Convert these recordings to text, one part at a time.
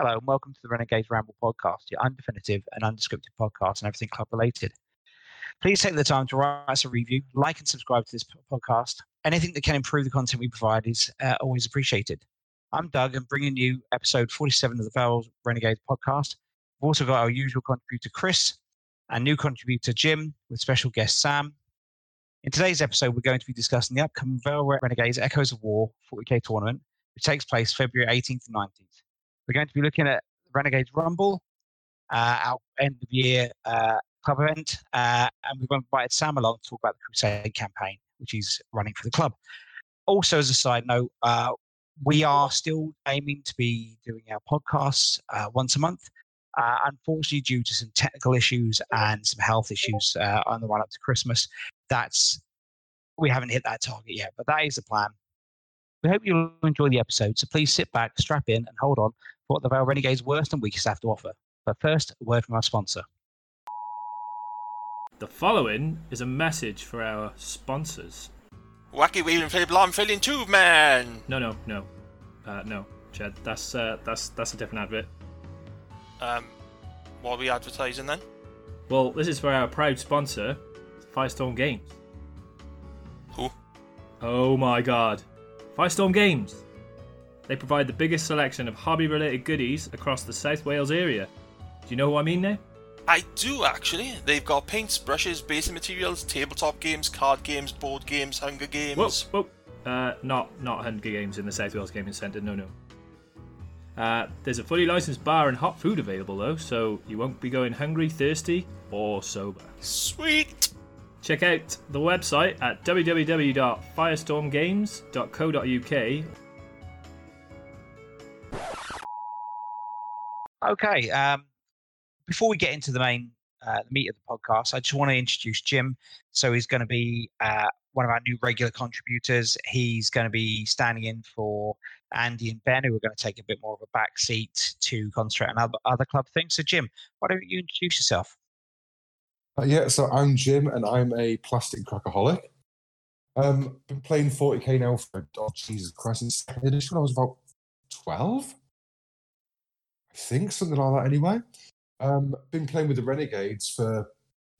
Hello and welcome to the Renegades Ramble podcast, your undefinitive and undescriptive podcast and everything club related. Please take the time to write us a review, like and subscribe to this podcast. Anything that can improve the content we provide is uh, always appreciated. I'm Doug and bringing you episode 47 of the Vale Renegades podcast. We've also got our usual contributor Chris and new contributor Jim with special guest Sam. In today's episode, we're going to be discussing the upcoming Vale Renegades Echoes of War 40k tournament, which takes place February 18th and 19th. We're going to be looking at Renegades Rumble, uh, our end of year uh, club event, uh, and we've invited Sam along to talk about the Crusade campaign, which he's running for the club. Also, as a side note, uh, we are still aiming to be doing our podcasts uh, once a month. Uh, unfortunately, due to some technical issues and some health issues on the run up to Christmas, that's we haven't hit that target yet. But that is the plan. We hope you'll enjoy the episode, so please sit back, strap in, and hold on what the Vale Renegades' worst and weakest have to offer. But first, a word from our sponsor. The following is a message for our sponsors. Wacky Wheeling Flip Alarm Filling Tube Man! No, no, no. Uh, no, Chad. That's, uh, that's, that's a different advert. Um, what are we advertising then? Well, this is for our proud sponsor, Firestorm Games. Who? Oh my god. Firestorm Games. They provide the biggest selection of hobby related goodies across the South Wales area. Do you know what I mean now? I do actually. They've got paints, brushes, basic materials, tabletop games, card games, board games, Hunger Games. Whoa, whoa. Uh, not not Hunger Games in the South Wales Gaming Centre. No, no. Uh, there's a fully licensed bar and hot food available though, so you won't be going hungry, thirsty, or sober. Sweet. Check out the website at www.firestormgames.co.uk. Okay, um, before we get into the main uh, meat of the podcast, I just want to introduce Jim. So he's going to be uh, one of our new regular contributors. He's going to be standing in for Andy and Ben, who are going to take a bit more of a back seat to concentrate on other, other club things. So, Jim, why don't you introduce yourself? Uh, yeah, so I'm Jim, and I'm a plastic crackaholic. Um, been playing 40k now for oh Jesus Christ, in second edition I was about 12, I think something like that. Anyway, um, been playing with the Renegades for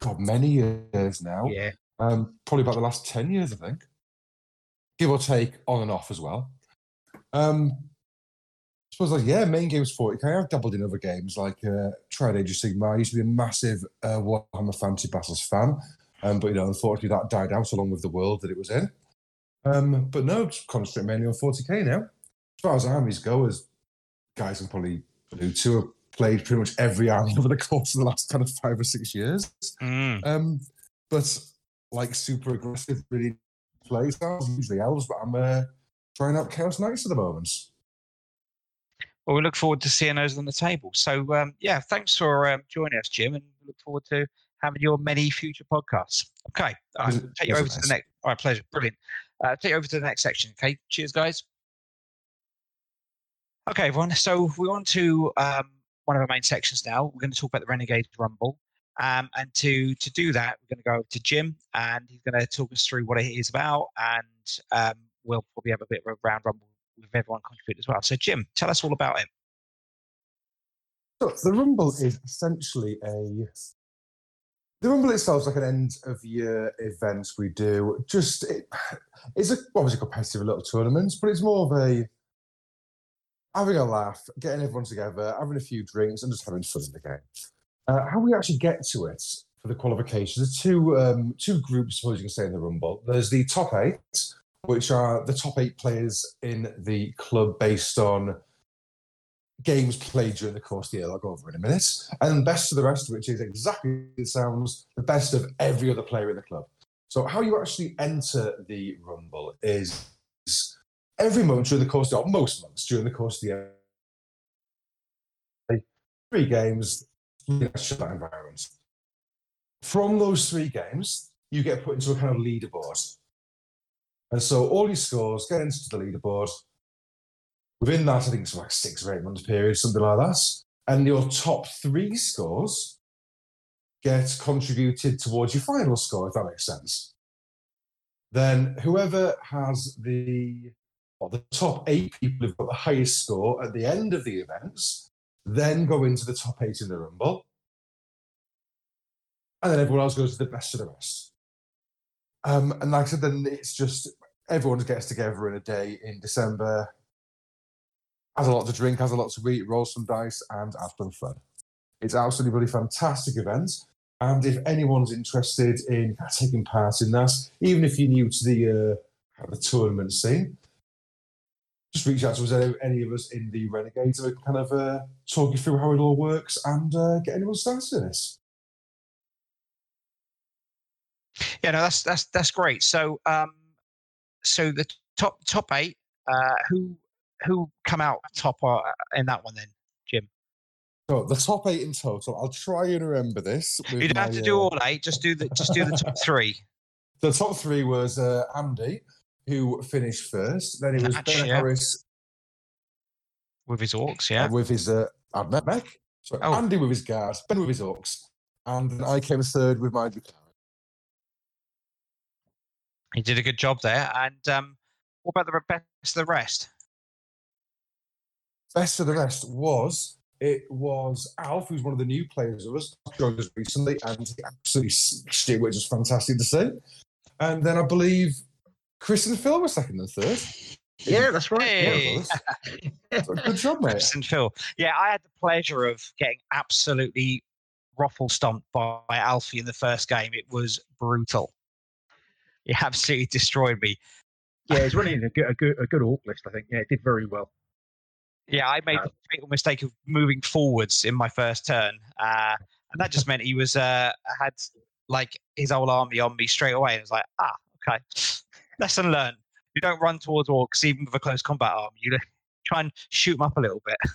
God many years now. Yeah, um, probably about the last 10 years, I think, give or take, on and off as well. Um, suppose like yeah, main game's 40k. I've doubled in other games like uh, tried Age of Sigmar. I used to be a massive uh, Warhammer Fantasy Battles fan, um, but you know, unfortunately, that died out along with the world that it was in. Um, but no, concentrate mainly on 40k now. As far as armies go, as guys can probably allude to, have played pretty much every army over the course of the last kind of five or six years. mm. Um, but like super aggressive, really play styles, usually elves, but I'm uh, trying out Chaos Knights at the moment. Well, we look forward to seeing those on the table. So, um, yeah, thanks for um, joining us, Jim, and we look forward to having your many future podcasts. Okay, I'll take you over to the next. All right, pleasure, brilliant. Uh, take you over to the next section. Okay, cheers, guys. Okay, everyone. So we're on to um, one of our main sections now. We're going to talk about the Renegade Rumble. Um, and to to do that, we're going to go over to Jim, and he's going to talk us through what it is about, and um, we'll probably have a bit of a round rumble with everyone contribute as well. So, Jim, tell us all about it. So the Rumble is essentially a. The Rumble itself is like an end of year event we do. Just it, it's a obviously competitive little tournament, but it's more of a having a laugh, getting everyone together, having a few drinks, and just having fun in the game. Uh, how we actually get to it for the qualifications? There's two um, two groups, suppose you can say, in the Rumble. There's the top eight, which are the top eight players in the club based on games played during the course of the year. I'll go over in a minute. And best of the rest, which is exactly it sounds, the best of every other player in the club. So how you actually enter the Rumble is every month during the course of or most months during the course of the year. Three games, environment. From those three games, you get put into a kind of leaderboard. And so all your scores get into the leaderboard. Within that, I think it's like six or eight months period, something like that. And your top three scores get contributed towards your final score, if that makes sense. Then whoever has the or the top eight people who've got the highest score at the end of the events then go into the top eight in the Rumble, and then everyone else goes to the best of the rest. Um, and like I said, then it's just everyone gets together in a day in December, has a lot to drink, has a lot to eat, rolls some dice, and has some fun. It's absolutely really fantastic event. And if anyone's interested in taking part in that, even if you're new to the uh, the tournament scene, just reach out to us, any, any of us in the Renegades, and we can kind of uh, talk you through how it all works and uh, get anyone started in this. Yeah, no, that's that's that's great. So, um, so the top top eight, uh, who who come out top uh, in that one then, Jim? So the top eight in total. I'll try and remember this. You don't have to do uh, all eight. Just do the just do the top three. The top three was uh, Andy, who finished first. Then it was Natch, Ben yeah. Harris with his orcs. uh, Yeah. with his uh. So Oh. Andy with his guard, Ben with his orcs, and then I came third with my He did a good job there. And um, what about the best of the rest? Best of the rest was it was Alf, who's one of the new players of us, joined us recently, and he absolutely it, which was fantastic to see. And then I believe Chris and Phil were second and third. Yeah, that's right. Hey. Yeah. So good job, mate. Chris and Phil. Yeah, I had the pleasure of getting absolutely ruffle stomped by, by Alfie in the first game. It was brutal. He absolutely destroyed me. yeah, it's running a good, a good, a good orc list. I think. Yeah, it did very well. Yeah, I made Uh, the fatal mistake of moving forwards in my first turn, uh, and that just meant he was uh, had like his whole army on me straight away. And it was like, ah, okay, lesson learned. You don't run towards orcs even with a close combat arm. You try and shoot them up a little bit.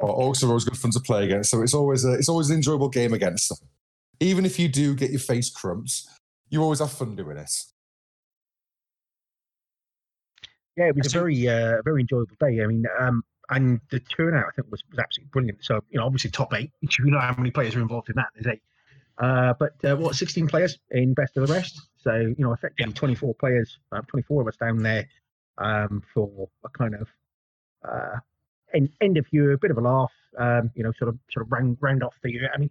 Oh, Orcs are always good fun to play against, so it's always a, it's always an enjoyable game against them. Even if you do get your face crumped, you always have fun doing it. Yeah, it was a very, uh, very enjoyable day. I mean, um, and the turnout I think was, was absolutely brilliant. So you know, obviously top eight. You know how many players are involved in that? There's eight. Uh, but uh, what, 16 players in best of the rest? So you know, effectively 24 players, uh, 24 of us down there um, for a kind of uh, end, end of year, a bit of a laugh. Um, you know, sort of sort of round round off the year. I mean,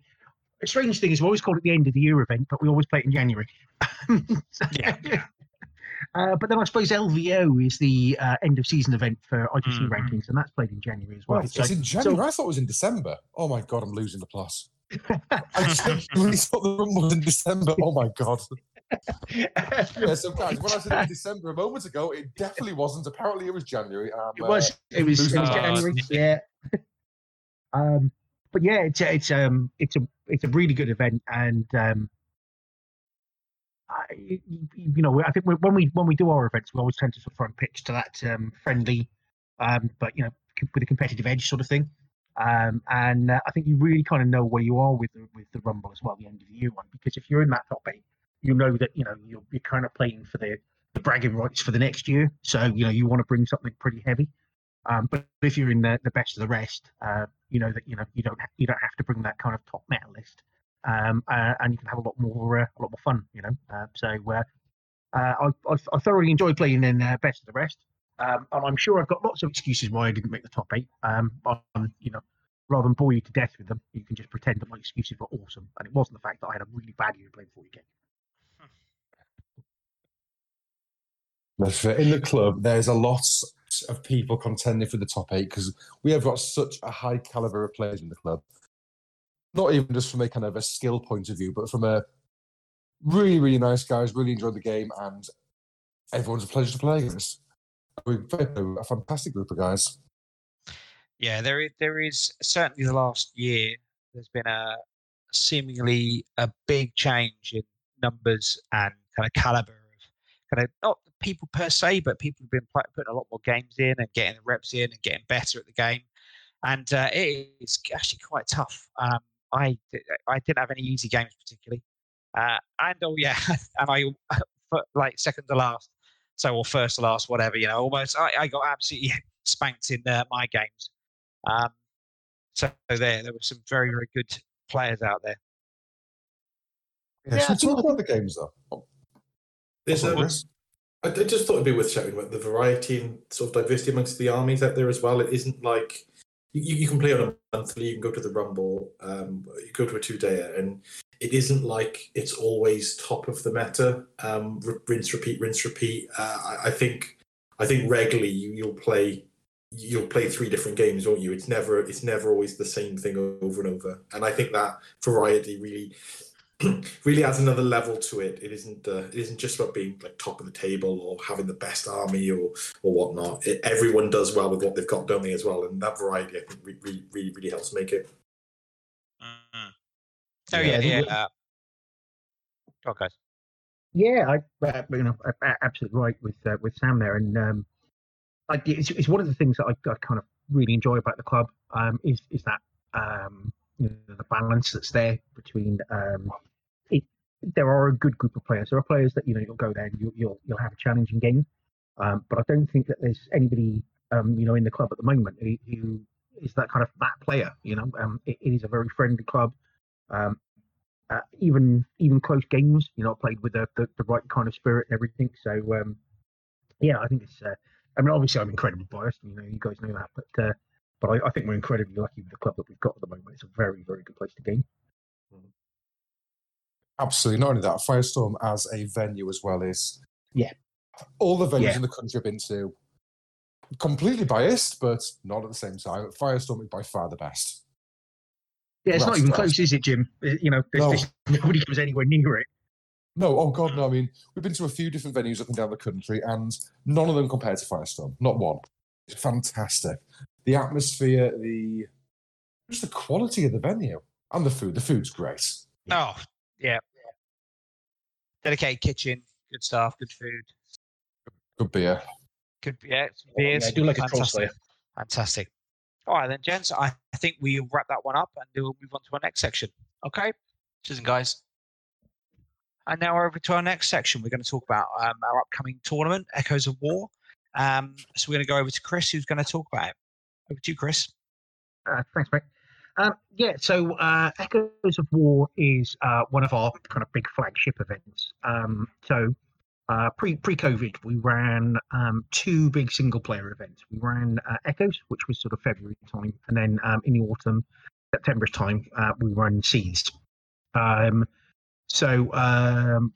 a strange thing is we always call it the end of the year event, but we always play it in January. So- Yeah. Uh, but then I suppose LVO is the uh, end of season event for ITC Mhm. rankings, and that's played in January as well. Well, So- it's in January. I thought it was in December. Oh my god, I'm losing the plot. I thought the room was in December. Oh my god. Yeah, so guys, when I said was December a moment ago, it definitely wasn't. Apparently, it was January. I'm, It was. uh, It was. It was January. Yeah. um, but yeah, it's a, it's um it's a it's a really good event, and um, I, you know, I think when we when we do our events, we always tend to sort of and pitch to that um, friendly, um, but you know, with a competitive edge sort of thing. Um, and uh, I think you really kind of know where you are with the, with the Rumble as well, the end of the year one, because if you're in that top eight, you know that you know you're, you're kind of playing for the, the bragging rights for the next year. So you know you want to bring something pretty heavy. Um, but if you're in the, the best of the rest, uh, you know that you know you don't ha- you don't have to bring that kind of top meta list, um, uh, and you can have a lot more uh, a lot more fun. You know, uh, so uh, uh, I, I I thoroughly enjoy playing in best of the rest, um, and I'm sure I've got lots of excuses why I didn't make the top eight. Um, um, you know, rather than bore you to death with them, you can just pretend that my excuses were awesome, and it wasn't the fact that I had a really bad year playing 40k. But in the club, there's a lot of people contending for the top eight because we have got such a high caliber of players in the club. Not even just from a kind of a skill point of view, but from a really, really nice guys, really enjoy the game, and everyone's a pleasure to play against. A fantastic group of guys. Yeah, there is, there is certainly the last year. There's been a seemingly a big change in numbers and kind of caliber of kind of not people per se, but people have been putting a lot more games in and getting the reps in and getting better at the game. And uh, it is actually quite tough. Um, I I didn't have any easy games particularly, uh, and oh yeah, and I for- like second to last, so or first to last, whatever you know. Almost I, I got absolutely spanked in uh, my games. Um, so there, there were some very, very good players out there. Yeah, Yeah, so I talk about the games though. There's sorry, um, I, I just thought it'd be worth shouting about the variety and sort of diversity amongst the armies out there as well. It isn't like you, you can play on a monthly. You can go to the Rumble. Um, you go to a two dayer, and it isn't like it's always top of the meta. Um, rinse, repeat, rinse, repeat. Uh, I, I think I think regularly you, you'll play you'll play three different games, won't you? It's never it's never always the same thing over and over. And I think that variety really really adds another level to it. It isn't uh, it isn't just about being like top of the table or having the best army or or whatnot. It, everyone does well with what they've got, don't they, as well? And that variety, I think, re- really really really helps make it. Mhm. Oh Yeah, yeah, yeah. Uh, guys. Yeah, I, uh, you know, absolutely right with uh, with Sam there, and um, I, it's, it's one of the things that I, I kind of really enjoy about the club um, is is that um, you know, the balance that's there between. Um, it, there are a good group of players. There are players that you know you'll go there and you, you'll you'll have a challenging game, um, but I don't think that there's anybody um, you know in the club at the moment who, who is that kind of that player. You know, um, it, it is a very friendly club. Um, uh, even even close games, you know, played with the, the, the right kind of spirit and everything. So um, yeah, I think it's. Uh, I mean, obviously, I'm incredibly biased. You know, you guys know that, but uh, but I, I think we're incredibly lucky with the club that we've got at the moment. It's a very very good place to game. Absolutely. Not only that, Firestorm as a venue as well is Yeah. all the venues Yeah. in the country I've been to. Completely biased, but not at the same time. Firestorm is by far the best. Yeah, it's not even close, is it, Jim? Uh, You know, No. nobody comes anywhere near it. No, oh god, no. I mean, we've been to a few different venues up and down the country, and none of them compared to Firestorm. Not one. It's fantastic. The atmosphere, the just the quality of the venue and the food. The food's great. Oh, yeah. Dedicated kitchen, good staff, good food, Good beer. good yeah, some Oh, yeah, beers. I do like a troll fantastic. Slayer. Fantastic. All right then, gents. I I think we wrap that one up and we'll move on to our next section. Okay. Cheers, guys. And now we're over to our next section. We're going to talk about um, our upcoming tournament, Echoes of War. Um, so we're going to go over to Chris, who's going to talk about it. Over to you, Chris. Uh, thanks, mate. Um, yeah, so uh, Echoes of War is uh, one of our kind of big flagship events. Um, so uh, pre pre COVID, we ran um, two big single player events. We ran uh, Echoes, which was sort of February time, and then um, in the autumn, September's time, uh, we run Seeds. Um, so um,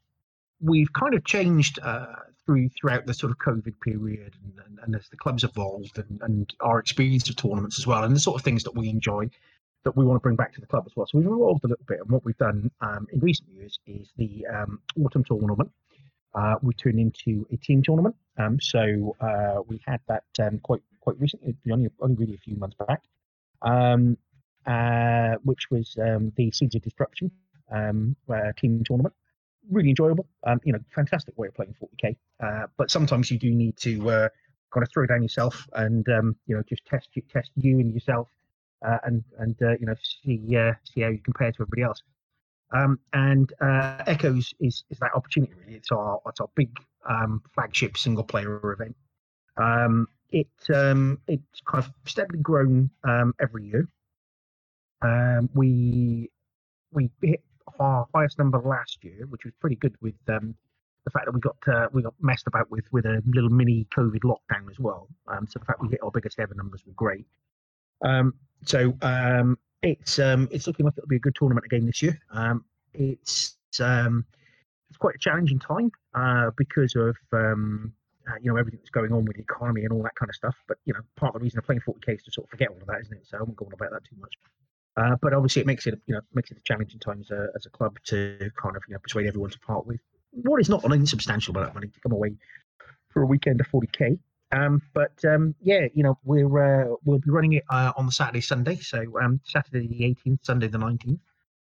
we've kind of changed uh, through throughout the sort of COVID period, and, and, and as the club's evolved, and, and our experience of tournaments as well, and the sort of things that we enjoy that we want to bring back to the club as well. So we've evolved a little bit, and what we've done um, in recent years is the um, autumn tournament. Uh, we turned into a team tournament. Um, so uh, we had that um, quite quite recently, only only really a few months back, um, uh, which was um, the Seeds of Destruction um, uh, team tournament. Really enjoyable. Um, you know, fantastic way of playing 40k. Uh, but sometimes you do need to uh, kind of throw down yourself and you know just test you, test you and yourself and and you know see see how you compare to everybody else. Um, and uh, Echoes is is that opportunity. Really, it's our it's our big um, flagship single player event. Um, it um, it's kind of steadily grown um, every year. Um, we we hit our highest number last year, which was pretty good with the fact that we got uh, we got messed about with with a little mini COVID lockdown as well. So the fact we hit our biggest ever numbers were great. So it's um, it's looking like it'll be a good tournament again this year. Um, it's um, it's quite a challenging time uh, because of um, uh, you know everything that's going on with the economy and all that kind of stuff. But you know, part of the reason of playing 40k is to sort of forget all of that, isn't it? So I won't go on about that too much. Uh, but obviously, it makes it you know makes it a challenging time as a, as a club to kind of you know persuade everyone to part with what is not an insubstantial amount of money to come away for a weekend of 40k. Um, but um, yeah, you know we're uh, we'll be running it uh, on the Saturday, Sunday. So um, Saturday the 18th, Sunday the 19th.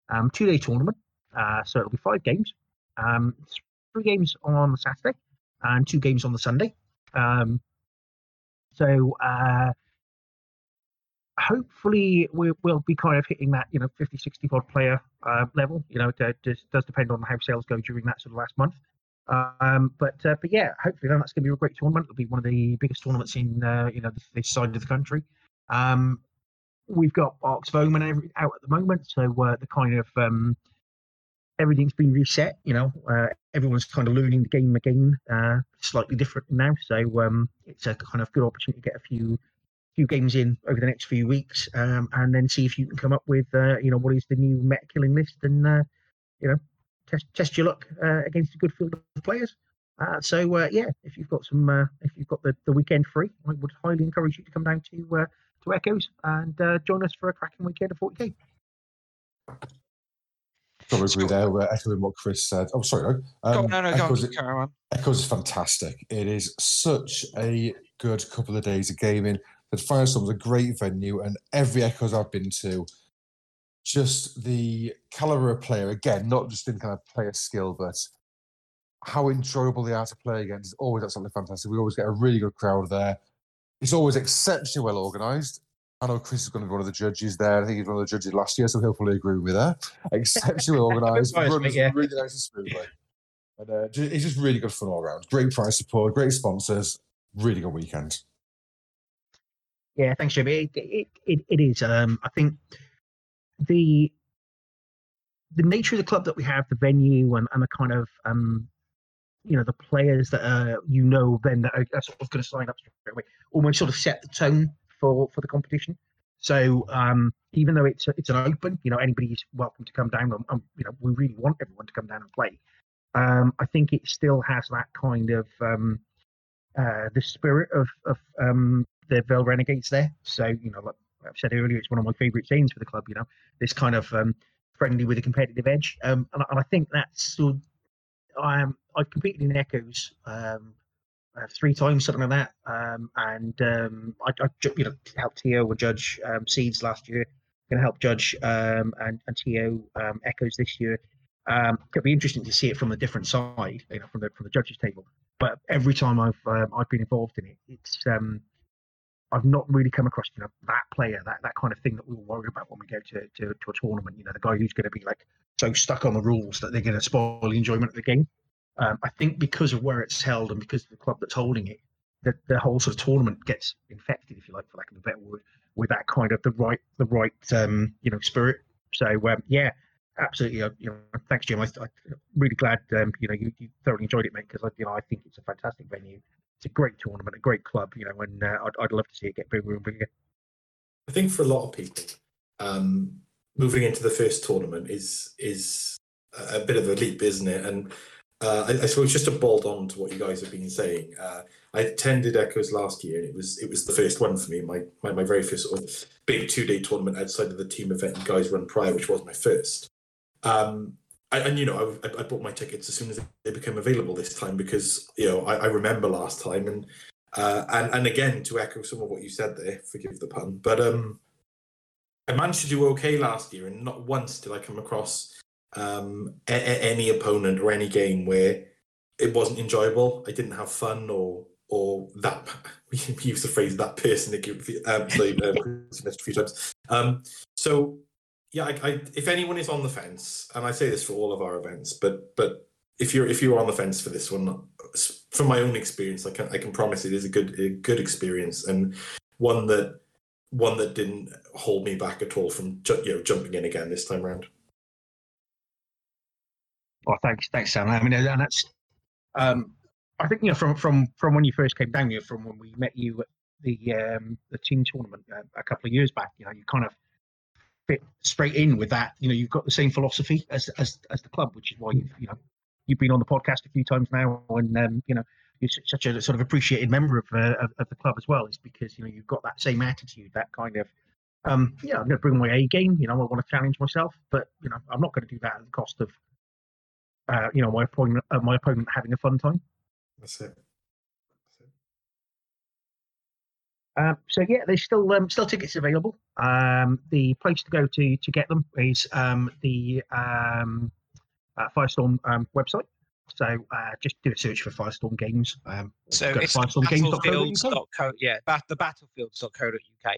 Um, two day tournament. Uh, so it'll be five games. Um, three games on the Saturday and two games on the Sunday. Um, so uh, hopefully we, we'll be kind of hitting that you know 50 60 odd player uh, level you know it just does depend on how sales go during that sort of last month um, but uh, but yeah hopefully that's going to be a great tournament. It'll be one of the biggest tournaments in uh, you know this, this side of the country. Um, we've got Omen every, out at the moment so uh, the kind of um, everything's been reset you know uh, everyone's kind of learning the game again uh, slightly different now. So um, it's a kind of good opportunity to get a few few games in over the next few weeks, um, and then see if you can come up with uh, you know what is the new meta killing list, and uh, you know test test your luck uh, against a good field of players. Uh, so uh, yeah, if you've got some, uh, if you've got the, the weekend free, I would highly encourage you to come down to uh, to Echoes and uh, join us for a cracking weekend of 40k. Got to agree there, uh, echoing what Chris said. Oh, sorry, no. Um, go, no, no, go on, Echoes, on. Echoes is fantastic. It is such a good couple of days of gaming. The Firestorm's a great venue, and every Echoes I've been to, just the caliber of player, again, not just in kind of player skill, but how enjoyable they are to play against is always absolutely fantastic. We always get a really good crowd there. It's always exceptionally well organised. I know Chris is going to be one of the judges there. I think he's one of the judges last year, so he'll probably agree with that. Exceptionally organised, runs yeah. really nice and smoothly. And uh, it's just really good fun all around. Great prize support, great sponsors, really good weekend. Yeah, thanks, Jimmy. It, it, it, it is. Um, I think the the nature of the club that we have, the venue, and, and the kind of um, you know the players that uh, you know then that are, are sort of going to sign up straight away, almost sort of set the tone for for the competition. So um, even though it's a, it's an open, you know anybody's welcome to come down. And, you know we really want everyone to come down and play. Um, I think it still has that kind of um, uh, the spirit of of um, the Vale Renegades there. So you know, like I've said earlier, it's one of my favourite scenes for the club. You know, this kind of um, friendly with a competitive edge, um, and, I- and I think that's sort. Um, I've competed in Echoes um, uh, three times, something like that, um, and um, I, I you know helped TO and judge um, Seeds last year. Going to help judge and and TO Echoes this year. It'll be interesting to see it from a different side, you know, from the from the judges table. But every time I've I've been involved in it, it's um, I've not really come across you know that player, that that kind of thing that we all worry about when we go to, to, to a tournament. You know, the guy who's going to be like so stuck on the rules that they're going to spoil the enjoyment of the game. Um, I think because of where it's held and because of the club that's holding it, the, the whole sort of tournament gets infected, if you like, for lack of a better word, with that kind of the right the right um, you know spirit. So um, yeah, absolutely. Uh, you know, thanks, Jim. I, I'm really glad um, you know you, you thoroughly enjoyed it, mate. Because you know I think it's a fantastic venue. It's a great tournament, a great club. You know, and uh, I'd, I'd love to see it get bigger and bigger. I think for a lot of people, um, moving into the first tournament is is a bit of a leap, isn't it? And uh, I, I suppose just to bolt on to what you guys have been saying, uh, I attended Echoes last year, and it was it was the first one for me. My my, my very first sort of big two day tournament outside of the team event you guys run prior, which was my first. Um, I, and you know, I, I bought my tickets as soon as they became available this time because you know I, I remember last time and uh, and and again to echo some of what you said there, forgive the pun, but um, I managed to do okay last year, and not once did I come across um, a- a- any opponent or any game where it wasn't enjoyable. I didn't have fun, or or that we use the phrase that person um, sorry, missed a few times. Um, so yeah, I, I, if anyone is on the fence, and I say this for all of our events, but but if you're if you're on the fence for this one, from my own experience, I can I can promise it is a good a good experience and one that one that didn't hold me back at all from you know jumping in again this time around. Oh, thanks, thanks, Sam. I mean, and that's, um, I think you know from from from when you first came down here, from when we met you at the um, the team tournament uh, a couple of years back. You know, you kind of fit straight in with that. You know, you've got the same philosophy as as as the club, which is why you've you know you've been on the podcast a few times now, and um, you know you're such a sort of appreciated member of, uh, of of the club as well. Is because you know you've got that same attitude, that kind of. Um, yeah, I'm going to bring my A game. You know, I want to challenge myself, but you know, I'm not going to do that at the cost of uh, you know my opponent uh, my opponent having a fun time. That's it. Um, so yeah, there's still um, still tickets available. Um, the place to go to to get them is um, the um, uh, Firestorm um, website. So uh, just do a search for Firestorm Games. Um, So it's battlefields.co. Yeah, bat- the battlefields.co.uk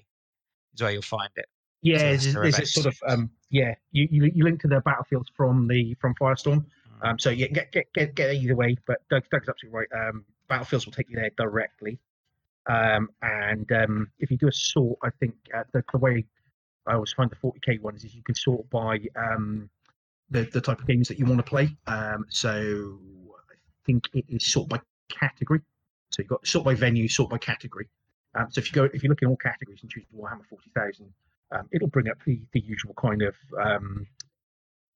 is where you'll find it. Yeah, there's, there's a sort of um, yeah. You, you you link to the battlefields from the from Firestorm. Um, so yeah, get get get get either way. But Doug, Doug's absolutely right. Um, battlefields will take you there directly. Um, and um, if you do a sort, I think uh, the, the way I always find the 40k ones is you can sort by um, the the type of games that you want to play. Um, so I think it is sort by category. So you've got sort by venue, sort by category. Um, so if you go, if you look in all categories and choose Warhammer 40,000, um, it'll bring up the, the usual kind of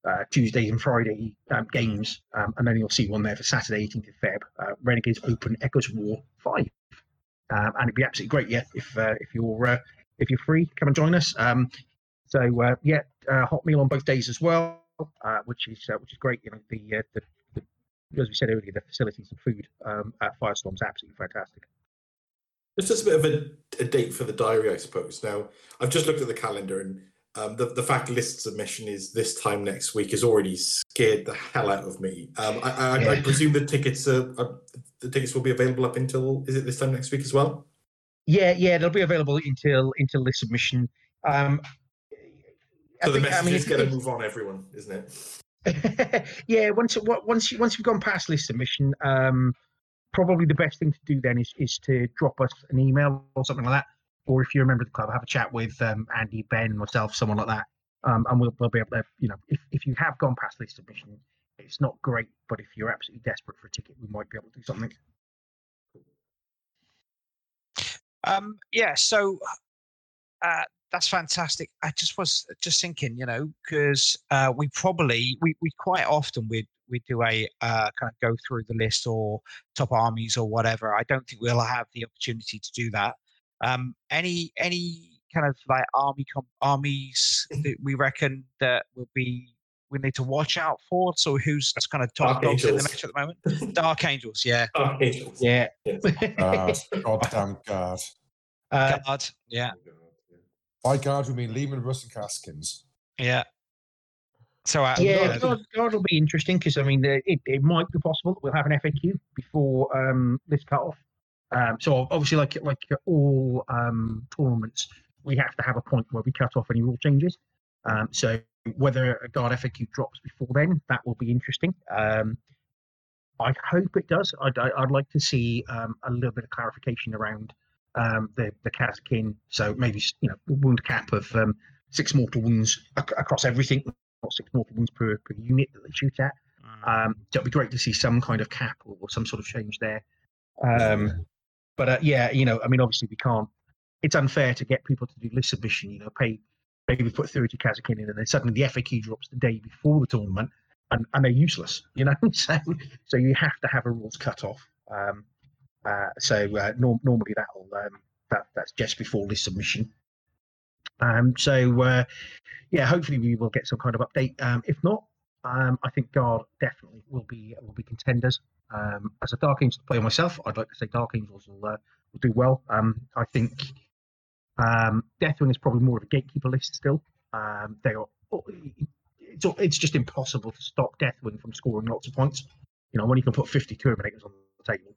uh, Tuesdays and Friday um, games, um, and then you'll see one there for Saturday, 18th of Feb. Uh, Renegades Open Echoes War Five, um, and it'd be absolutely great, yeah, if uh, if you're uh, if you're free, come and join us. Um, so uh, yeah, uh, hot meal on both days as well, uh, which is uh, which is great. You know, the, the, the as we said earlier, the facilities and food um, at Firestorm's absolutely fantastic. It's just a bit of a, a date for the diary, I suppose. Now, I've just looked at the calendar, and um, the the fact list submission is this time next week has already scared the hell out of me. Um, I, I, I presume the tickets are, are the tickets will be available up until is it this time next week as well? Yeah, yeah, they'll be available until until the submission. Um, I So the think- I mean, is going to move on, everyone, isn't it? yeah, once once you, once you've gone past list submission, um, probably the best thing to do then is is to drop us an email or something like that, or if you're a member of the club, have a chat with um, Andy, Ben, myself, someone like that, um, and we'll we'll be able to, you know, if if you have gone past this submission, it's not great, but if you're absolutely desperate for a ticket, we might be able to do something. Um, yeah, so uh, that's fantastic. I just was just thinking, you know, because uh, we probably we, we quite often we we do a uh, kind of go through the list or top armies or whatever. I don't think we'll have the opportunity to do that. Um, any any kind of like army com- armies that we reckon that will be we need to watch out for. So who's kind of top Dark dogs in the Angels. match at the moment? Dark Angels, yeah. Archangels. Yeah. Yes. God, goddamn guard. uh, Guard, yeah, By guard, we mean Leman Russ and Kasrkins. yeah. So uh, yeah, yeah, God, God will be interesting because I mean, uh, it, it might be possible that we'll have an FAQ before um, this cut off. Um, so obviously, like like all um, tournaments, we have to have a point where we cut off any rule changes. Um, so whether a guard FAQ drops before then, that will be interesting. Um, I hope it does. I'd, I- I'd like to see um, a little bit of clarification around um, the the Kasrkin. So maybe you know wound cap of um, six mortal wounds ac- across everything, not six mortal wounds per, per unit that they shoot at. Mm. Um, so it'd be great to see some kind of cap or, or some sort of change there. Um, but uh, yeah, you know, I mean, obviously we can't. It's unfair to get people to do list submission. You know, pay maybe put thirty Kasrkin in, and then suddenly the FAQ drops the day before the tournament, and, and they're useless. You know, so so you have to have a rules cut off. Um, uh, so uh, norm- normally that'll um, that that's just before list submission. Um, so uh, yeah, hopefully we will get some kind of update. Um, if not, um, I think Guard definitely will be will be contenders. Um, as a Dark Angels player myself, I'd like to say Dark Angels will uh, will do well. Um, I think um, Deathwing is probably more of a gatekeeper list still. Um, they are. It's, it's just impossible to stop Deathwing from scoring lots of points. You know when you can put 50 Terminators on the table.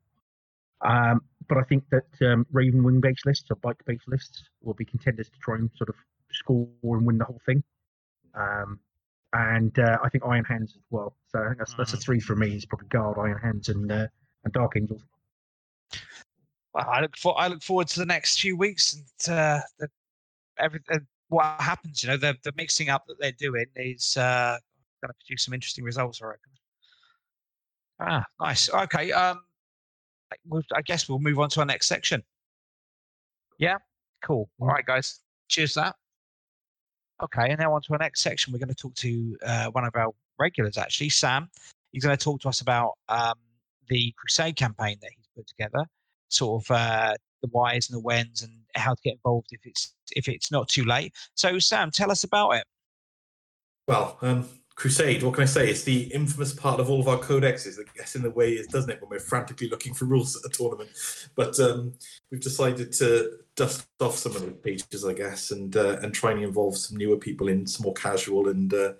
Um, but I think that um, Ravenwing based lists or bike based lists will be contenders to try and sort of score and win the whole thing. Um, and uh, I think Iron Hands as well. So I think that's that's a Mhm. three for me. It's probably Guard, Iron Hands, and uh, and Dark Angels. Well, I look for I look forward to the next few weeks and uh, the, every uh, what happens. You know, the the mixing up that they're doing is uh, going to produce some interesting results. I reckon. Ah, nice. Okay. Um, I- guess we'll move on to our next section. Yeah. Cool. All right, guys. Cheers. That. Okay, and now on to our next section. We're going to talk to uh, one of our regulars, actually, Sam. He's going to talk to us about um, the Crusade campaign that he's put together sort of uh, the whys and the whens and how to get involved if it's if it's not too late. So Sam, tell us about it. Well, um, Crusade, what can I say? It's the infamous part of all of our codexes that gets in the way, is, doesn't it, when we're frantically looking for rules at a tournament. But um, we've decided to dust off some of the pages, I guess, and uh, and try and involve some newer people in some more casual and uh,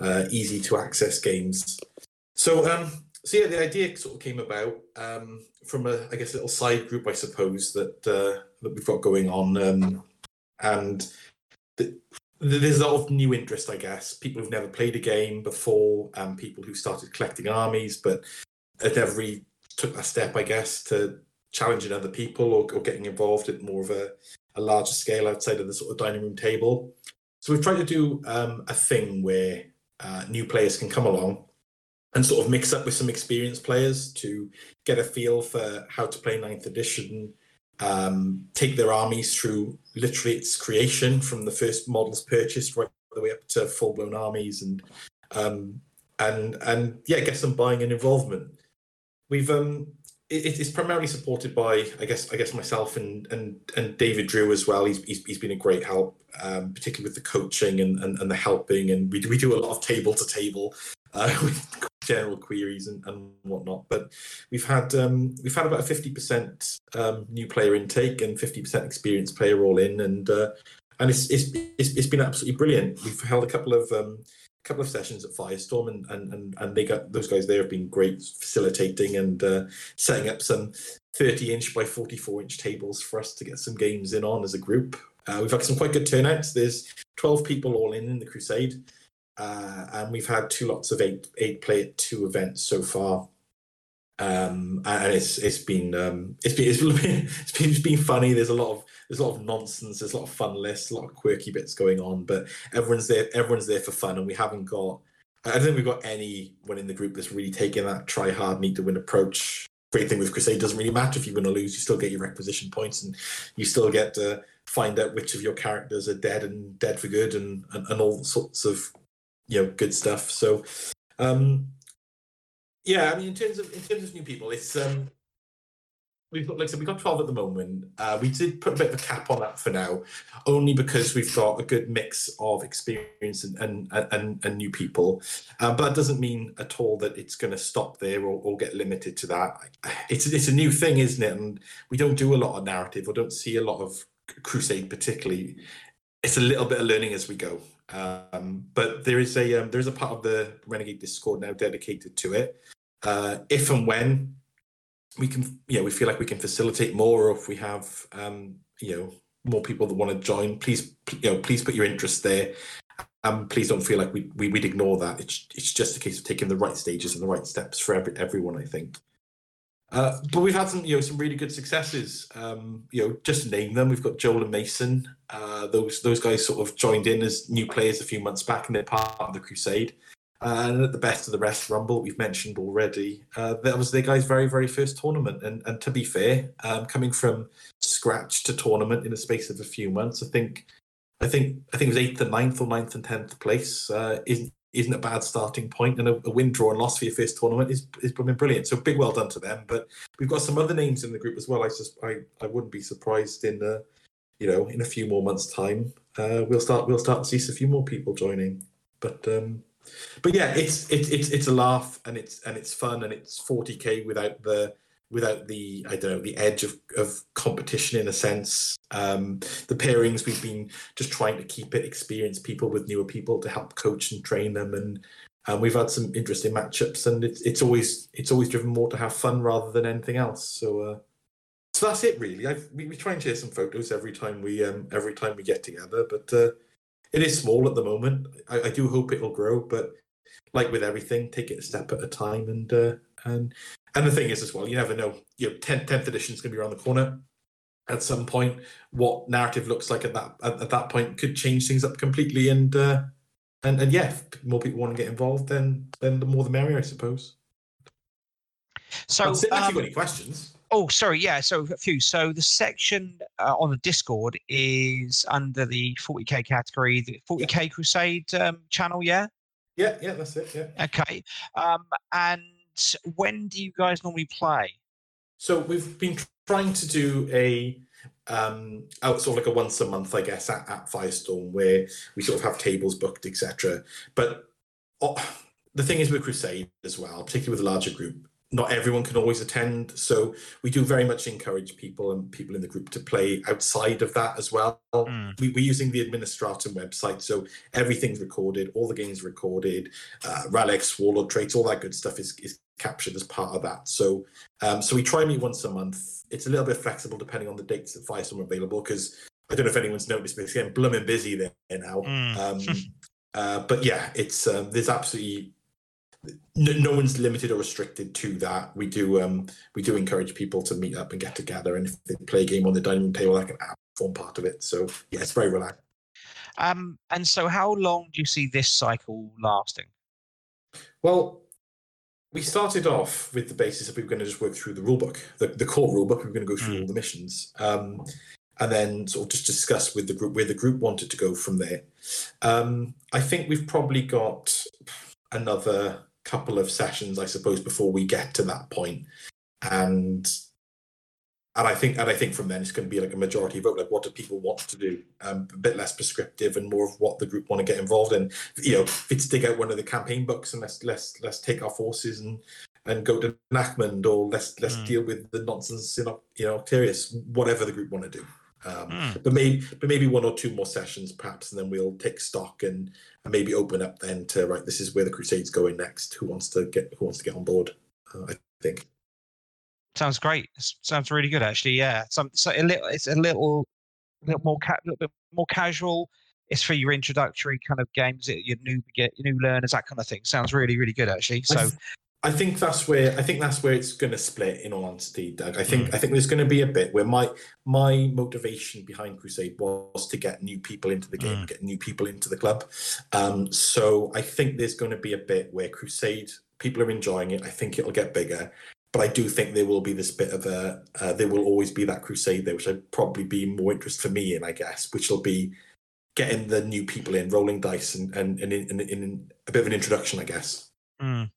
uh, easy to access games. So, um, so yeah, the idea sort of came about um, from a, I guess, a little side group, I suppose, that uh, that we've got going on, um, and the, there's a lot of new interest, I guess. People who've never played a game before, and people who started collecting armies, but had never really took that step, I guess, to challenging other people or, or getting involved at more of a, a larger scale outside of the sort of dining room table. So we've tried to do um, a thing where uh, new players can come along and sort of mix up with some experienced players to get a feel for how to play ninth edition um, take their armies through literally its creation from the first models purchased right the way up to full blown armies and um, and and yeah, get some buying and involvement. We've um, it, it's primarily supported by I guess I guess myself and and and David Drew as well. He's he's, he's been a great help, um, particularly with the coaching and, and, and the helping, and we do, we do a lot of table to table uh, with general queries and, and whatnot. But we've had um, we've had about a fifty percent um, new player intake and fifty percent experienced player all in, and uh, and it's, it's it's it's been absolutely brilliant. We've held a couple of um, couple of sessions at Firestorm, and and and, and they got those guys there have been great facilitating and uh, setting up some 30 inch by 44 inch tables for us to get some games in on as a group. Uh, we've had some quite good turnouts. There's 12 people all in in the Crusade, uh, and we've had two lots of eight eight play at two events so far. Um, and it's it's been um, it's been it's been it's been, it's been funny. There's a lot of there's a lot of nonsense, there's a lot of fun lists, a lot of quirky bits going on, but everyone's there, everyone's there for fun, and we haven't got. I don't think we've got anyone in the group that's really taking that try hard, need to win approach. Great thing with Crusade doesn't really matter if you win or lose, you still get your requisition points, and you still get to find out which of your characters are dead and dead for good, and and, and all sorts of you know good stuff. So, um, yeah, I mean, in terms of in terms of new people, it's um, we've got, like I said, we've got 12 at the moment. Uh, we did put a bit of a cap on that for now, only because we've got a good mix of experience and and, and, and new people. Uh, but that doesn't mean at all that it's going to stop there or, or get limited to that. It's, it's a new thing, isn't it? And we don't do a lot of narrative or don't see a lot of Crusade particularly. It's a little bit of learning as we go. Um, but there is a um, there is a part of the Renegade Discord now dedicated to it. Uh, if and when we can yeah we feel like we can facilitate more or if we have um you know more people that want to join please you know please put your interest there um please don't feel like we, we would ignore that it's it's just a case of taking the right stages and the right steps for every, everyone i think uh, but we've had some, you know, some really good successes. Um, you know, just to name them, we've got Joel and Mason. Uh, those those guys sort of joined in as new players a few months back, and they're part of the Crusade. And at the best of the rest rumble we've mentioned already, uh, that was the guy's very very first tournament. And and to be fair, um, coming from scratch to tournament in a space of a few months, I think I think I think it was eighth and ninth or ninth and tenth place uh, isn't isn't a bad starting point, and a, a, win, draw, and loss for your first tournament is is brilliant. So big well done to them. But we've got some other names in the group as well. I just I, I wouldn't be surprised in uh, you know in a few more months' time uh, we'll start we'll start to see a few more people joining. But um, but yeah, it's it's it's it's a laugh and it's and it's fun and it's 40k without the without the I don't know the edge of, of competition in a sense. Um, the pairings we've been just trying to keep it experienced people with newer people to help coach and train them and and we've had some interesting matchups and it's it's always it's always driven more to have fun rather than anything else. So uh, so that's it really. I've, we, we try and share some photos every time we um every time we get together, but. Uh, it is small at the moment. I, I do hope it'll grow, but like with everything, take it a step at a time. And uh, and and the thing is as well, you never know. You know, 10th, 10th edition is going to be around the corner at some point. What narrative looks like at that at, at that point could change things up completely. And uh, and and yeah, if more people want to get involved, then then the more the merrier, I suppose. So, um, if you got any questions. Oh, sorry. Yeah. So a few. So the section uh, on the Discord is under the 40k category, the 40k yeah. Crusade um, channel. Yeah. Yeah. Yeah. That's it. Yeah. Okay. Um, and when do you guys normally play? So we've been trying to do a um out sort of like a once a month, I guess, at, at Firestorm, where we sort of have tables booked, etc. But oh, the thing is with Crusade as well, particularly with a larger group, not everyone can always attend. So we do very much encourage people and people in the group to play outside of that as well. Mm. we, are using the administratum website so everything's recorded all the games recorded uh, relics warlord traits all that good stuff is, is captured as part of that. So um, so we try meet once a month. It's a little bit flexible depending on the dates that firestorm are available because i don't know if anyone's noticed but it's getting blooming busy there now. Mm. um, uh, but yeah it's um, there's absolutely no, no, one's limited or restricted to that. We do um, we do encourage people to meet up and get together, and if they play a game on the dining room table, that can form part of it. So yeah, it's very relaxed. Um, and so, how long do you see this cycle lasting? Well, we started off with the basis that we were going to just work through the rulebook, the, the core rulebook. We were going to go through Mm. all the missions, um, and then sort of just discuss with the group where the group wanted to go from there. Um, I think we've probably got another couple of sessions, I suppose, before we get to that point, and and I think and I think from then it's going to be like a majority vote. Like, what do people want to do? Um, a bit less prescriptive and more of what the group want to get involved in. You know, if it's dig out one of the campaign books and let's let's let's take our forces and and go to Nachmund or let's let's Mm. deal with the nonsense in you know Octarius. Whatever the group want to do. Um, Mm. But maybe but maybe one or two more sessions perhaps, and then we'll take stock and, and maybe open up then to right. This is where the Crusades going next. Who wants to get who wants to get on board? Uh, I think. Sounds great. Sounds really good, actually. Yeah, some so a little. It's a little, little more, ca- little bit more casual. It's for your introductory kind of games, your new get your new learners, that kind of thing. Sounds really, really good, actually. So, I think that's where I think that's where it's going to split. In all honesty, Doug, I think I think there's going to be a bit where my my motivation behind Crusade was to get new people into the game, Mm. get new people into the club. Um, so I think there's going to be a bit where Crusade people are enjoying it. I think it'll get bigger, but I do think there will be this bit of a uh, there will always be that Crusade there, which I'd probably be more interest for me in, I guess, which will be getting the new people in, rolling dice, and and, and in, in, in a bit of an introduction, I guess. mm.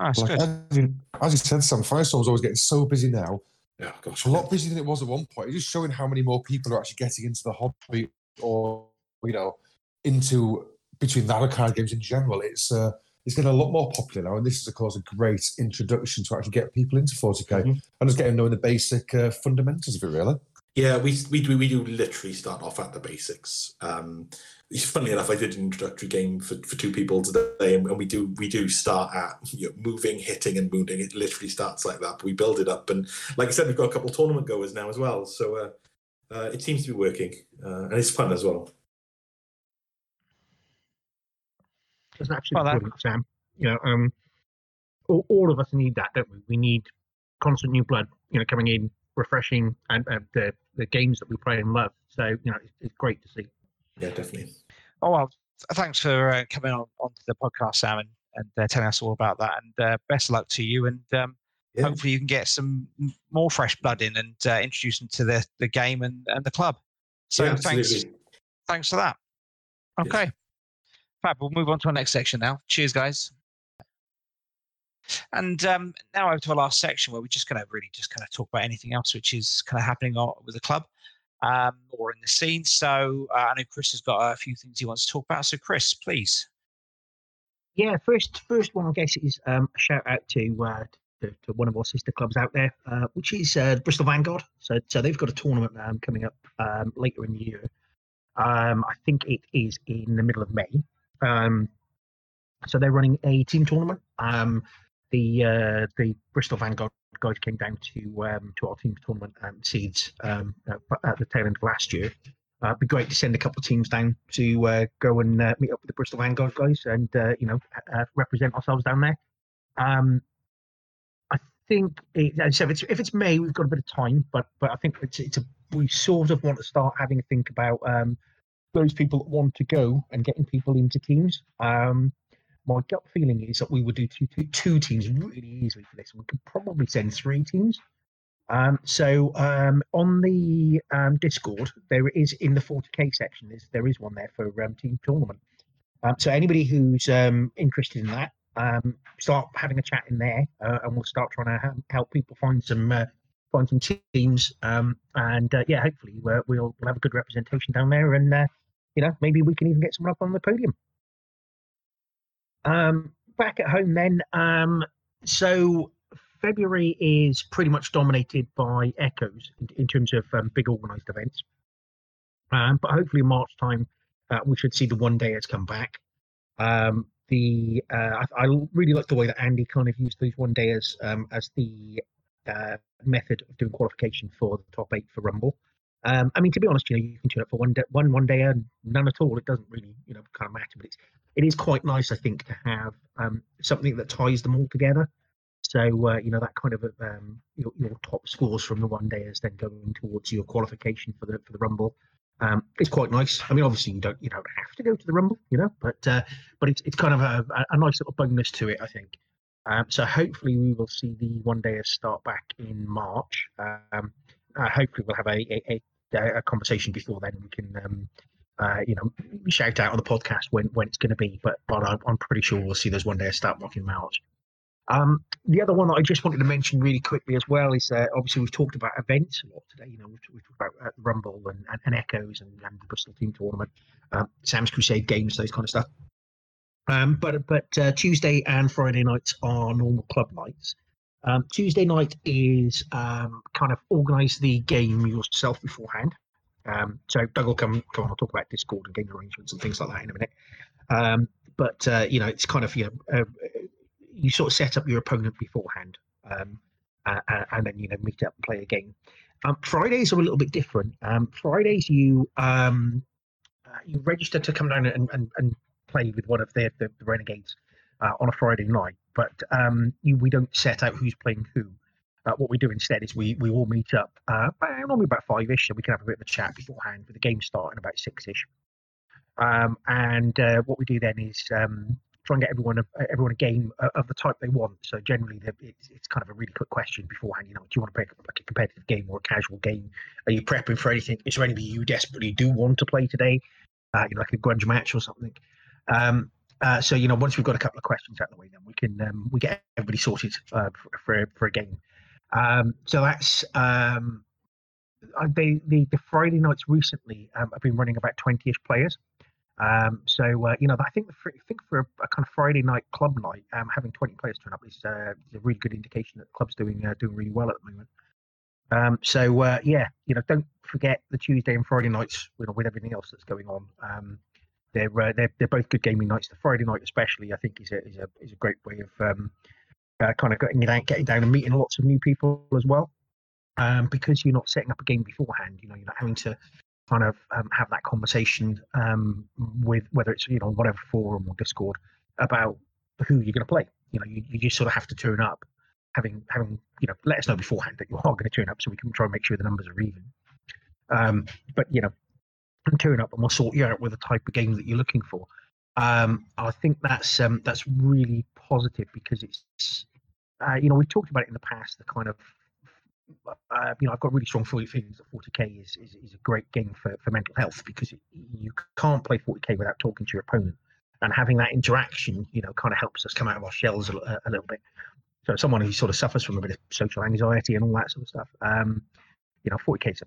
Nice, Like, good. as, you, as you said, Sam, Firestorm's always getting so busy now. Yeah, gosh, a lot busier than it was at one point. It's just showing how many more people are actually getting into the hobby or, you know, into between that and card games in general. It's uh, it's getting a lot more popular now. And this is, of course, a great introduction to actually get people into 40k Mhm. and just getting them knowing the basic uh, fundamentals of it, really. Yeah, we we do we do literally start off at the basics. Um, it's funnily enough, I did an introductory game for, for two people today, and, and we do we do start at you know, moving, hitting, and wounding. It literally starts like that. But we build it up, and like I said, we've got a couple of tournament goers now as well. So uh, uh, it seems to be working, uh, and it's fun as well. That's absolutely Well, that- brilliant, Sam. You know, um, all, all of us need that, don't we? We need constant new blood, you know, coming in, refreshing, and uh, the the games that we play and love. So you know, it's, it's great to see. Yeah, definitely. Oh well, thanks for uh, coming on onto the podcast, Sam, and, and uh, telling us all about that. And uh, best of luck to you. And um, Yeah. hopefully you can get some more fresh blood in and uh, introduce them to the, the game and, and the club. So yeah, thanks, absolutely. thanks for that. Yes. Okay, fab. We'll move on to our next section now. Cheers, guys. And um, now over to our last section where we're just going to really just kind of talk about anything else which is kind of happening with the club um, or in the scene. So uh, I know Chris has got a few things he wants to talk about. So Chris, please. Yeah, first first one I guess is um, a shout out to, uh, to to one of our sister clubs out there, uh, which is uh, Bristol Vanguard. So so they've got a tournament um, coming up um, later in the year. Um, I think it is in the middle of May. Um, so they're running a team tournament. Um, the uh, the Bristol Vanguard guys came down to um, to our team tournament and Seeds um, at the tail end of last year. Uh, it'd be great to send a couple of teams down to uh, go and uh, meet up with the Bristol Vanguard guys and uh, you know uh, represent ourselves down there. Um, I think it, said, if it's, if it's May, we've got a bit of time, but but I think it's it's a we sort of want to start having a think about um, those people that want to go and getting people into teams. Um, my gut feeling is that we would do two, two, two teams really easily for this. We could probably send three teams. Um, so um, on the um, Discord, there is in the 40k section, there's, there is one there for um, team tournament. Um, so anybody who's um, interested in that, start having a chat in there, uh, and we'll start trying to help people find some uh, find some teams. And uh, yeah, hopefully uh, we'll, we'll have a good representation down there, and uh, you know maybe we can even get someone up on the podium. Um, back at home then. Um, so February is pretty much dominated by Echoes in, in terms of um, big organised events. Um, but hopefully March time uh, we should see the one day has come back. Um, the uh, I, I really like the way that Andy kind of used those one dayers um, as the uh, method of doing qualification for the top eight for Rumble. Um, I mean, to be honest, you know, you can turn up for one day, one one day and none at all. It doesn't really, you know, kind of matter. But it's it is quite nice, I think, to have um, something that ties them all together. So uh, you know that kind of um, your, your top scores from the one dayers then going towards your qualification for the for the Rumble. Um, it's quite nice. I mean, obviously you don't you don't have to go to the Rumble, you know, but uh, but it's it's kind of a, a nice little bonus to it, I think. Um, so hopefully we will see the one day start back in March. Um, uh, hopefully we'll have a, a, a, a conversation before then. We can, um, uh, you know, shout out on the podcast when, when it's going to be. But but I'm, I'm pretty sure we'll see those one day I start back in March. Um, the other one that I just wanted to mention really quickly as well is uh, obviously we've talked about events a lot today. You know, we've, we've talked about uh, Rumble and, and, and, Echoes and, and, the Bristol Team Tournament, um, Sam's Crusade games, those kind of stuff. Um, but but uh, Tuesday and Friday nights are normal club nights. Um, Tuesday night is um, kind of organise the game yourself beforehand. Um, so Doug will come, come on. I'll talk about Discord and game arrangements and things like that in a minute. Um, but uh, you know, it's kind of you know, uh, you sort of set up your opponent beforehand, uh, and then you know meet up and play a game. Um, Fridays are a little bit different. Fridays you uh, you register to come down and, and, and play with one of the, the, the Renegades uh, on a Friday night, but um, you, we don't set out who's playing who. Uh, what we do instead is we, we all meet up uh, normally about five ish, so we can have a bit of a chat beforehand with the game starting about six ish. Um, and uh, what we do then is um, try and get everyone a, everyone a game of the type they want. So generally, it's, it's kind of a really quick question beforehand. You know, do you want to play like a competitive game or a casual game? Are you prepping for anything? Is there anything you desperately do want to play today? Uh, you know, like a grudge match or something. Um, uh, so you know, once we've got a couple of questions out of the way, then we can um, we get everybody sorted uh, for, for, a game. Um, so that's um, the, the the Friday nights recently. Um, I've been running about twenty-ish players. Um, so uh, you know, I think for, I think for a, a, kind of Friday night club night, um, having 20 players turn up is, uh, is, a really good indication that the club's doing uh, doing really well at the moment. Um, so uh, yeah, you know, don't forget the Tuesday and Friday nights, you know, with everything else that's going on. Um, they're, uh, they're they're both good gaming nights. The Friday night, especially, I think is a is a is a great way of um, uh, kind of getting down, getting down and meeting lots of new people as well. Um, because you're not setting up a game beforehand, you know, you're not having to kind of um, have that conversation um, with whether it's you know whatever forum or Discord about who you're going to play. You know, you, you just sort of have to turn up, having having you know let us know beforehand that you are going to turn up, so we can try and make sure the numbers are even. Um, but you know, turn up and we'll sort you out with the type of game that you're looking for. Um, I think that's um, that's really positive because it's uh, you know we've talked about it in the past the kind of uh, you know, I've got really strong feelings that 40k is, is, is, a great game for, for mental health because you can't play 40k without talking to your opponent, and having that interaction, you know, kind of helps us come out of our shells a, a, little bit. So, someone who sort of suffers from a bit of social anxiety and all that sort of stuff, um, you know, 40k is,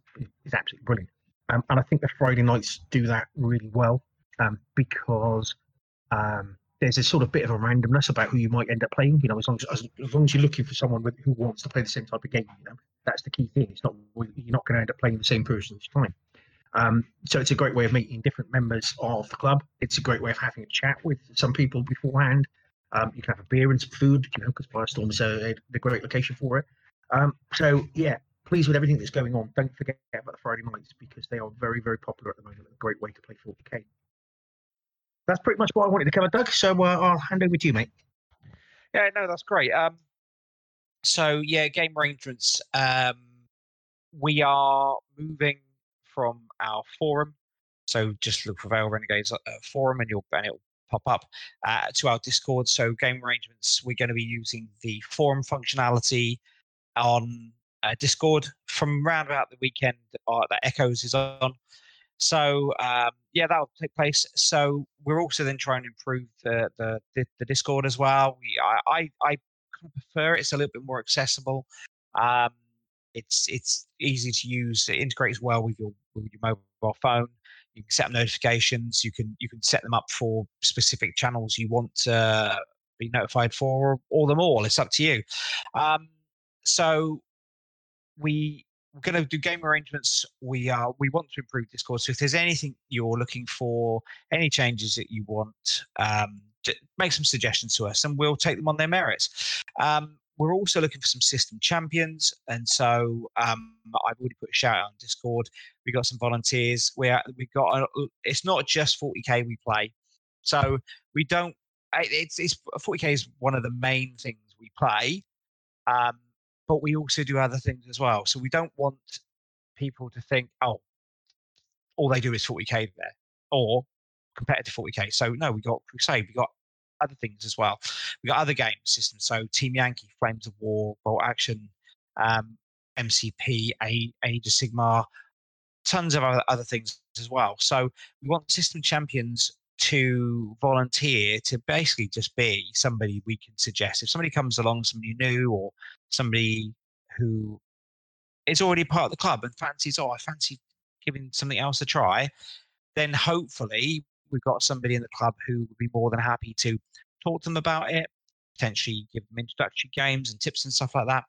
is absolutely brilliant, um, and I think the Friday nights do that really well um, because um, there's a sort of bit of a randomness about who you might end up playing. You know, as long as, as, as long as you're looking for someone with, who wants to play the same type of game, you know, that's the key thing. It's not you're not going to end up playing the same person each time. Um, so it's a great way of meeting different members of the club. It's a great way of having a chat with some people beforehand. Um, you can have a beer and some food, you know, because Firestorm is a, a, great location for it. Um, so yeah, pleased with everything that's going on. Don't forget about the Friday nights because they are very, very popular at the moment. A great way to play 40k that's pretty much what I wanted to cover, Doug. So uh, I'll hand over to you, mate. Yeah, no, that's great. Um, so yeah, game arrangements. Um, we are moving from our forum. So just look for Vale Renegades uh, forum, and you'll and it'll pop up uh, to our Discord. So game arrangements. We're going to be using the forum functionality on uh, Discord from around about the weekend uh, that Echoes is on. So um, yeah, that'll take place. So we're also then trying to improve the the, the, the Discord as well. We I, I, I prefer it. It's a little bit more accessible. Um, it's it's easy to use. It integrates well with your with your mobile phone. You can set up notifications. You can you can set them up for specific channels you want to be notified for, or them all. It's up to you. Um, so we we're going to do game arrangements. We are we want to improve Discord. So if there's anything you're looking for, any changes that you want, um, make some suggestions to us, and we'll take them on their merits. Um, we're also looking for some system champions, and so um, I've already put a shout out on Discord. We got some volunteers. We are, we got a, it's not just 40k we play, so we don't. It's, it's 40k is one of the main things we play. Um, but we also do other things as well. So we don't want people to think, oh, all they do is 40k there or competitive 40k. So no, we got Crusade, we got other things as well. We got other game systems. So Team Yankee, Flames of War, Bolt Action, um, MCP, A, Age of Sigmar, tons of other, other things as well. So we want system champions to volunteer to basically just be somebody we can suggest. If somebody comes along, somebody new or somebody who is already part of the club and fancies, oh, I fancy giving something else a try, then hopefully we've got somebody in the club who would be more than happy to talk to them about it, potentially give them introductory games and tips and stuff like that.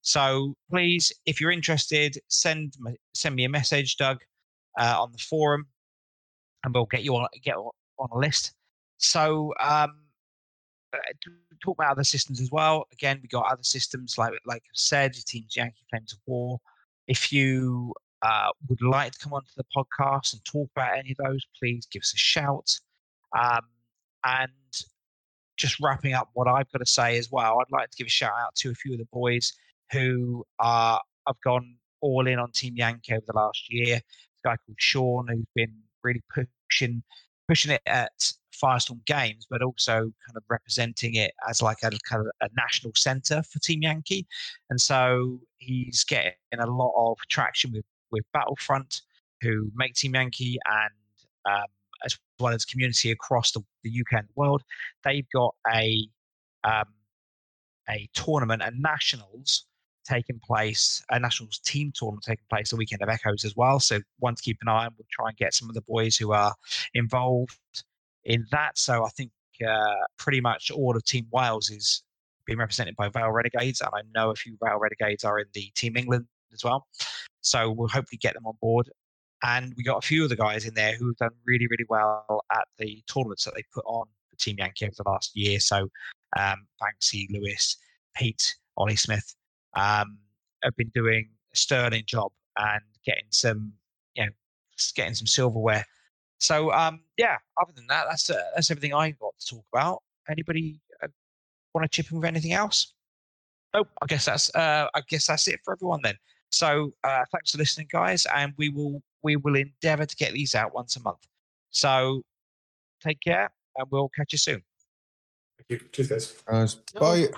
So please, if you're interested, send send me a message, Doug, uh, on the forum, and we'll get you on get on a list. So um, uh, talk about other systems as well. Again, we got other systems like like I said, Teams Yankee Flames of War. If you uh, would like to come onto the podcast and talk about any of those, please give us a shout. Um, and just wrapping up what I've got to say as well, I'd like to give a shout out to a few of the boys who are have gone all in on Team Yankee over the last year. A guy called Sean who's been really pushing pushing it at Firestorm Games, but also kind of representing it as like a kind of a national centre for Team Yankee. And so he's getting a lot of traction with with Battlefront, who make Team Yankee, and um, as well as community across the, the UK and the world. They've got a um, a tournament, and nationals taking place, a nationals team tournament taking place the weekend of Echoes as well. So one to keep an eye on. We'll try and get some of the boys who are involved in that. So I think uh, pretty much all of Team Wales is being represented by Vale Renegades, and I know a few Vale Renegades are in the Team England as well. So we'll hopefully get them on board. And we got a few of the guys in there who have done really, really well at the tournaments that they put on for Team Yankee over the last year. So um, Banksy, Lewis, Pete, Ollie Smith um, have been doing a sterling job and getting some, you know, getting some silverware. So um, yeah, other than that, that's uh, that's everything I've got to talk about. Anybody uh, want to chip in with anything else? Nope. I guess that's uh, I guess that's it for everyone then. So uh, thanks for listening, guys, and we will we will endeavour to get these out once a month. So take care, and we'll catch you soon. Thank you. Cheers, guys. Uh, bye.